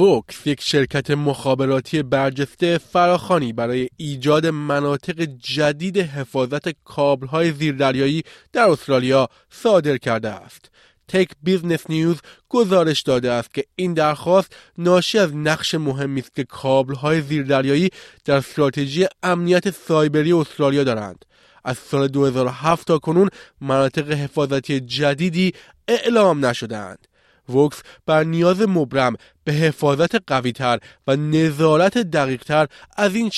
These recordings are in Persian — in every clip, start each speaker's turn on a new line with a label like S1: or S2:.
S1: Vocus یک شرکت مخابراتی برجسته فراخوانی برای ایجاد مناطق جدید حفاظت کابل‌های زیردریایی در استرالیا صادر کرده است. Tech Business News گزارش داده است که این درخواست ناشی از نقش مهمی است که کابل‌های زیردریایی در استراتژی امنیت سایبری استرالیا دارند. از سال 2007 تا کنون مناطق حفاظتی جدیدی اعلام نشدهاند. وکس بر نیاز مبرم به حفاظت قویتر و نظارت دقیقتر از این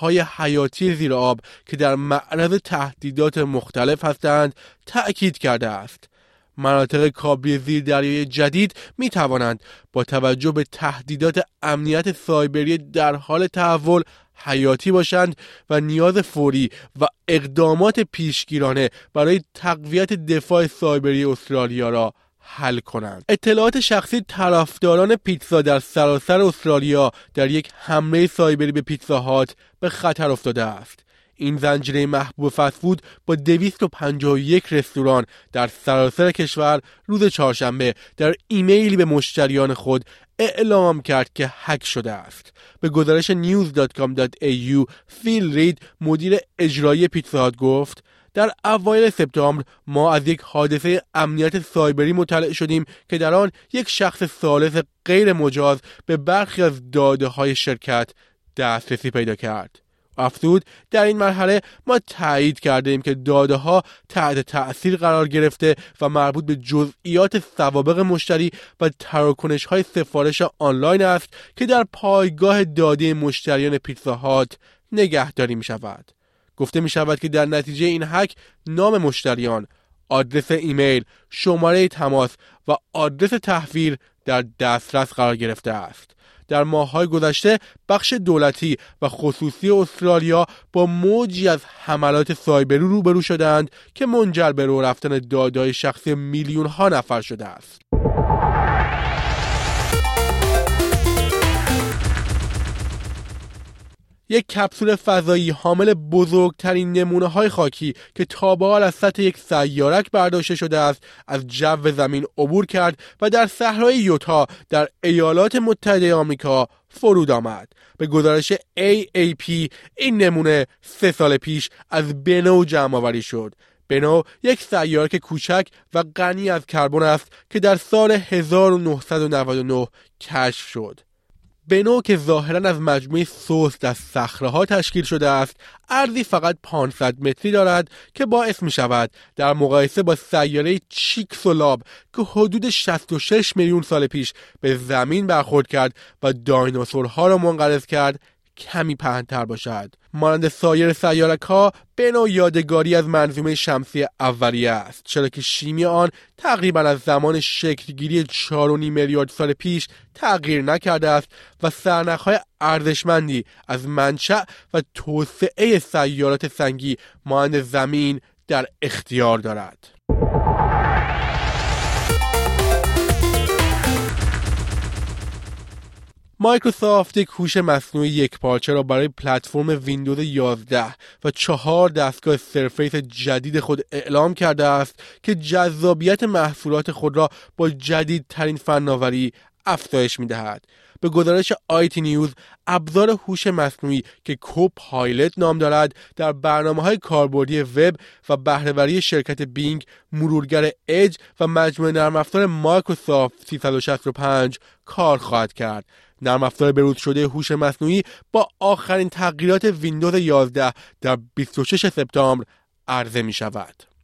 S1: های حیاتی زیر آب که در معرض تهدیدات مختلف هستند تأکید کرده است. مناطق کابلی زیر دریای جدید می توانند با توجه به تهدیدات امنیت سایبری در حال تحول حیاتی باشند و نیاز فوری و اقدامات پیشگیرانه برای تقویت دفاع سایبری استرالیا را حل کنند اطلاعات شخصی طرفداران پیتزا در سراسر استرالیا در یک حمله سایبری به پیتزا هات به خطر افتاده است این زنجیره محبوب فسفود با 251 رستوران در سراسر کشور روز چهارشنبه در ایمیلی به مشتریان خود اعلام کرد که هک شده است. به گزارش news.com.au فیل رید مدیر اجرایی پیتزا گفت در اوایل سپتامبر ما از یک حادثه امنیت سایبری مطلع شدیم که در آن یک شخص ثالث غیر مجاز به برخی از داده های شرکت دسترسی پیدا کرد. افزود در این مرحله ما تایید کرده ایم که داده ها تحت تأثیر قرار گرفته و مربوط به جزئیات سوابق مشتری و تراکنش های سفارش آنلاین است که در پایگاه داده مشتریان پیتزا نگهداری می شود. گفته می شود که در نتیجه این حک نام مشتریان، آدرس ایمیل، شماره تماس و آدرس تحویل در دسترس قرار گرفته است. در ماههای گذشته بخش دولتی و خصوصی استرالیا با موجی از حملات سایبری روبرو شدند که منجر به رو رفتن دادای شخصی میلیون ها نفر شده است. یک کپسول فضایی حامل بزرگترین نمونه های خاکی که تا به حال از سطح یک سیارک برداشته شده است از جو زمین عبور کرد و در صحرای یوتا در ایالات متحده آمریکا فرود آمد. به گزارش AAP این نمونه سه سال پیش از بنو جمع آوری شد. بنو یک سیارک کوچک و غنی از کربن است که در سال 1999 کشف شد. بنو که ظاهرا از مجموعه سوست از صخره تشکیل شده است ارزی فقط 500 متری دارد که باعث می شود در مقایسه با سیاره چیکسولاب که حدود 66 میلیون سال پیش به زمین برخورد کرد و دایناسورها را منقرض کرد کمی پهنتر باشد. مانند سایر سیارک ها به نوع یادگاری از منظومه شمسی اولیه است. چرا که شیمی آن تقریبا از زمان شکلگیری 4.5 میلیارد سال پیش تغییر نکرده است و های ارزشمندی از منشأ و توسعه سیارات سنگی مانند زمین در اختیار دارد. مایکروسافت یک هوش مصنوعی یک پارچه را برای پلتفرم ویندوز 11 و چهار دستگاه سرفیس جدید خود اعلام کرده است که جذابیت محصولات خود را با جدیدترین فناوری افزایش می دهد. به گزارش IT News ابزار هوش مصنوعی Copilot نام دارد در برنامه های کاربردی وب و بهره‌وری شرکت Bing مرورگر اج و مجموعه نرم افزار مایکروسافت 365 کار خواهد کرد نرم افزار بروز شده هوش مصنوعی با آخرین تغییرات ویندوز 11 در 26 سپتامبر عرضه می شود.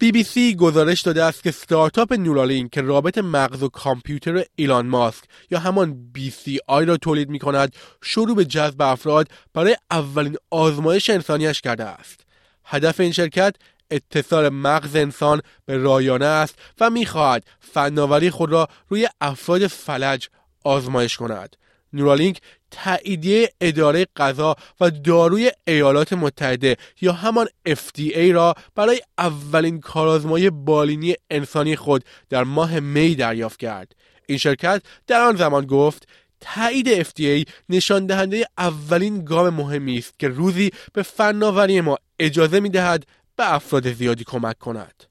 S1: بی گزارش داده است که ستارتاپ نورالین که رابط مغز و کامپیوتر ایلان ماسک یا همان بی سی را تولید می کند شروع به جذب افراد برای اولین آزمایش انسانیش کرده است. هدف این شرکت اتصال مغز انسان به رایانه است و می‌خواهد فناوری خود را روی افراد فلج آزمایش کند. نورالینک تاییدیه اداره غذا و داروی ایالات متحده یا همان FDA را برای اولین کارآزمایی بالینی انسانی خود در ماه می دریافت کرد. این شرکت در آن زمان گفت تایید FDA نشان دهنده اولین گام مهمی است که روزی به فناوری ما اجازه می دهد به افراد زیادی کمک کند.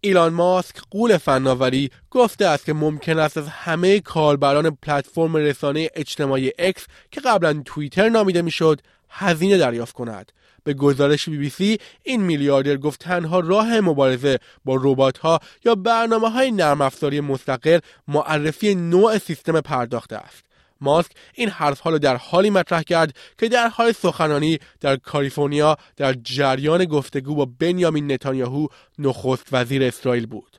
S1: ایلان ماسک قول فناوری گفته است که ممکن است از همه کاربران پلتفرم رسانه اجتماعی اکس که قبلا توییتر نامیده می‌شد هزینه دریافت کند به گزارش بی بی سی این میلیاردر گفت تنها راه مبارزه با ربات ها یا برنامه های نرم افزاری مستقل معرفی نوع سیستم پرداخت است ماسک این حرف را در حالی مطرح کرد که در حال سخنرانی در کالیفرنیا در جریان گفتگو با بنیامین نتانیاهو نخست وزیر اسرائیل بود.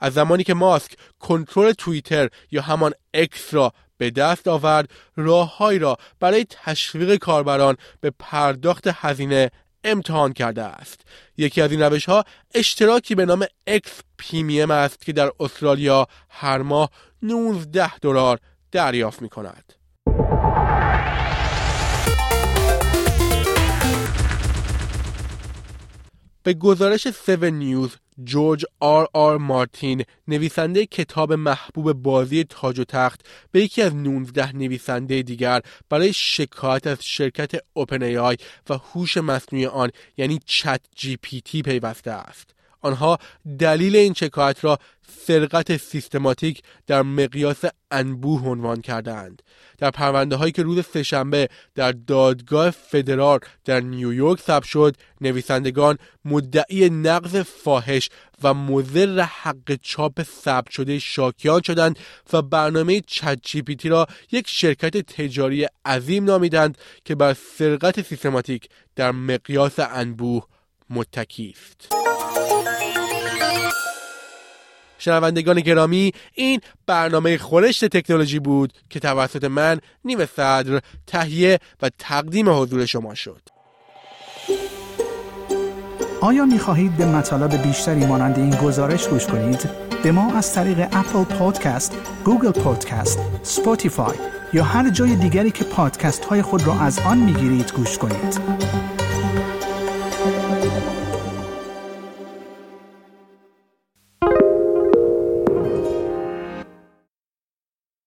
S1: از زمانی که ماسک کنترل توییتر یا همان اکس را به دست آورد راههایی را برای تشویق کاربران به پرداخت هزینه امتحان کرده است. یکی از این روش ها اشتراکی به نام X Premium است که در استرالیا هر ماه 19 دلار دریافت می کند. به گزارش 7 News جورج آر آر مارتین نویسنده کتاب محبوب بازی تاج و تخت به یکی از 19 نویسنده دیگر برای شکایت از شرکت OpenAI و هوش مصنوعی آن یعنی چت جی پی تی پیوسته است آنها دلیل این شکایت را سرقت سیستماتیک در مقیاس انبوه عنوان کردند در پرونده هایی که روز سهشنبه در دادگاه فدرال در نیویورک ثبت شد نویسندگان مدعی نقض فاحش و مضر حق چاپ ثبت شده شاکیان شدند و برنامه چت را یک شرکت تجاری عظیم نامیدند که بر سرقت سیستماتیک در مقیاس انبوه متکی است شنوندگان گرامی این برنامه خورشت تکنولوژی بود که توسط من نیمه صدر تهیه و تقدیم حضور شما شد
S2: آیا می خواهید به مطالب بیشتری مانند این گزارش گوش کنید؟ به ما از طریق Apple Podcast، Google Podcast، Spotify یا هر جای دیگری که پادکست های خود را از آن می گیرید گوش کنید؟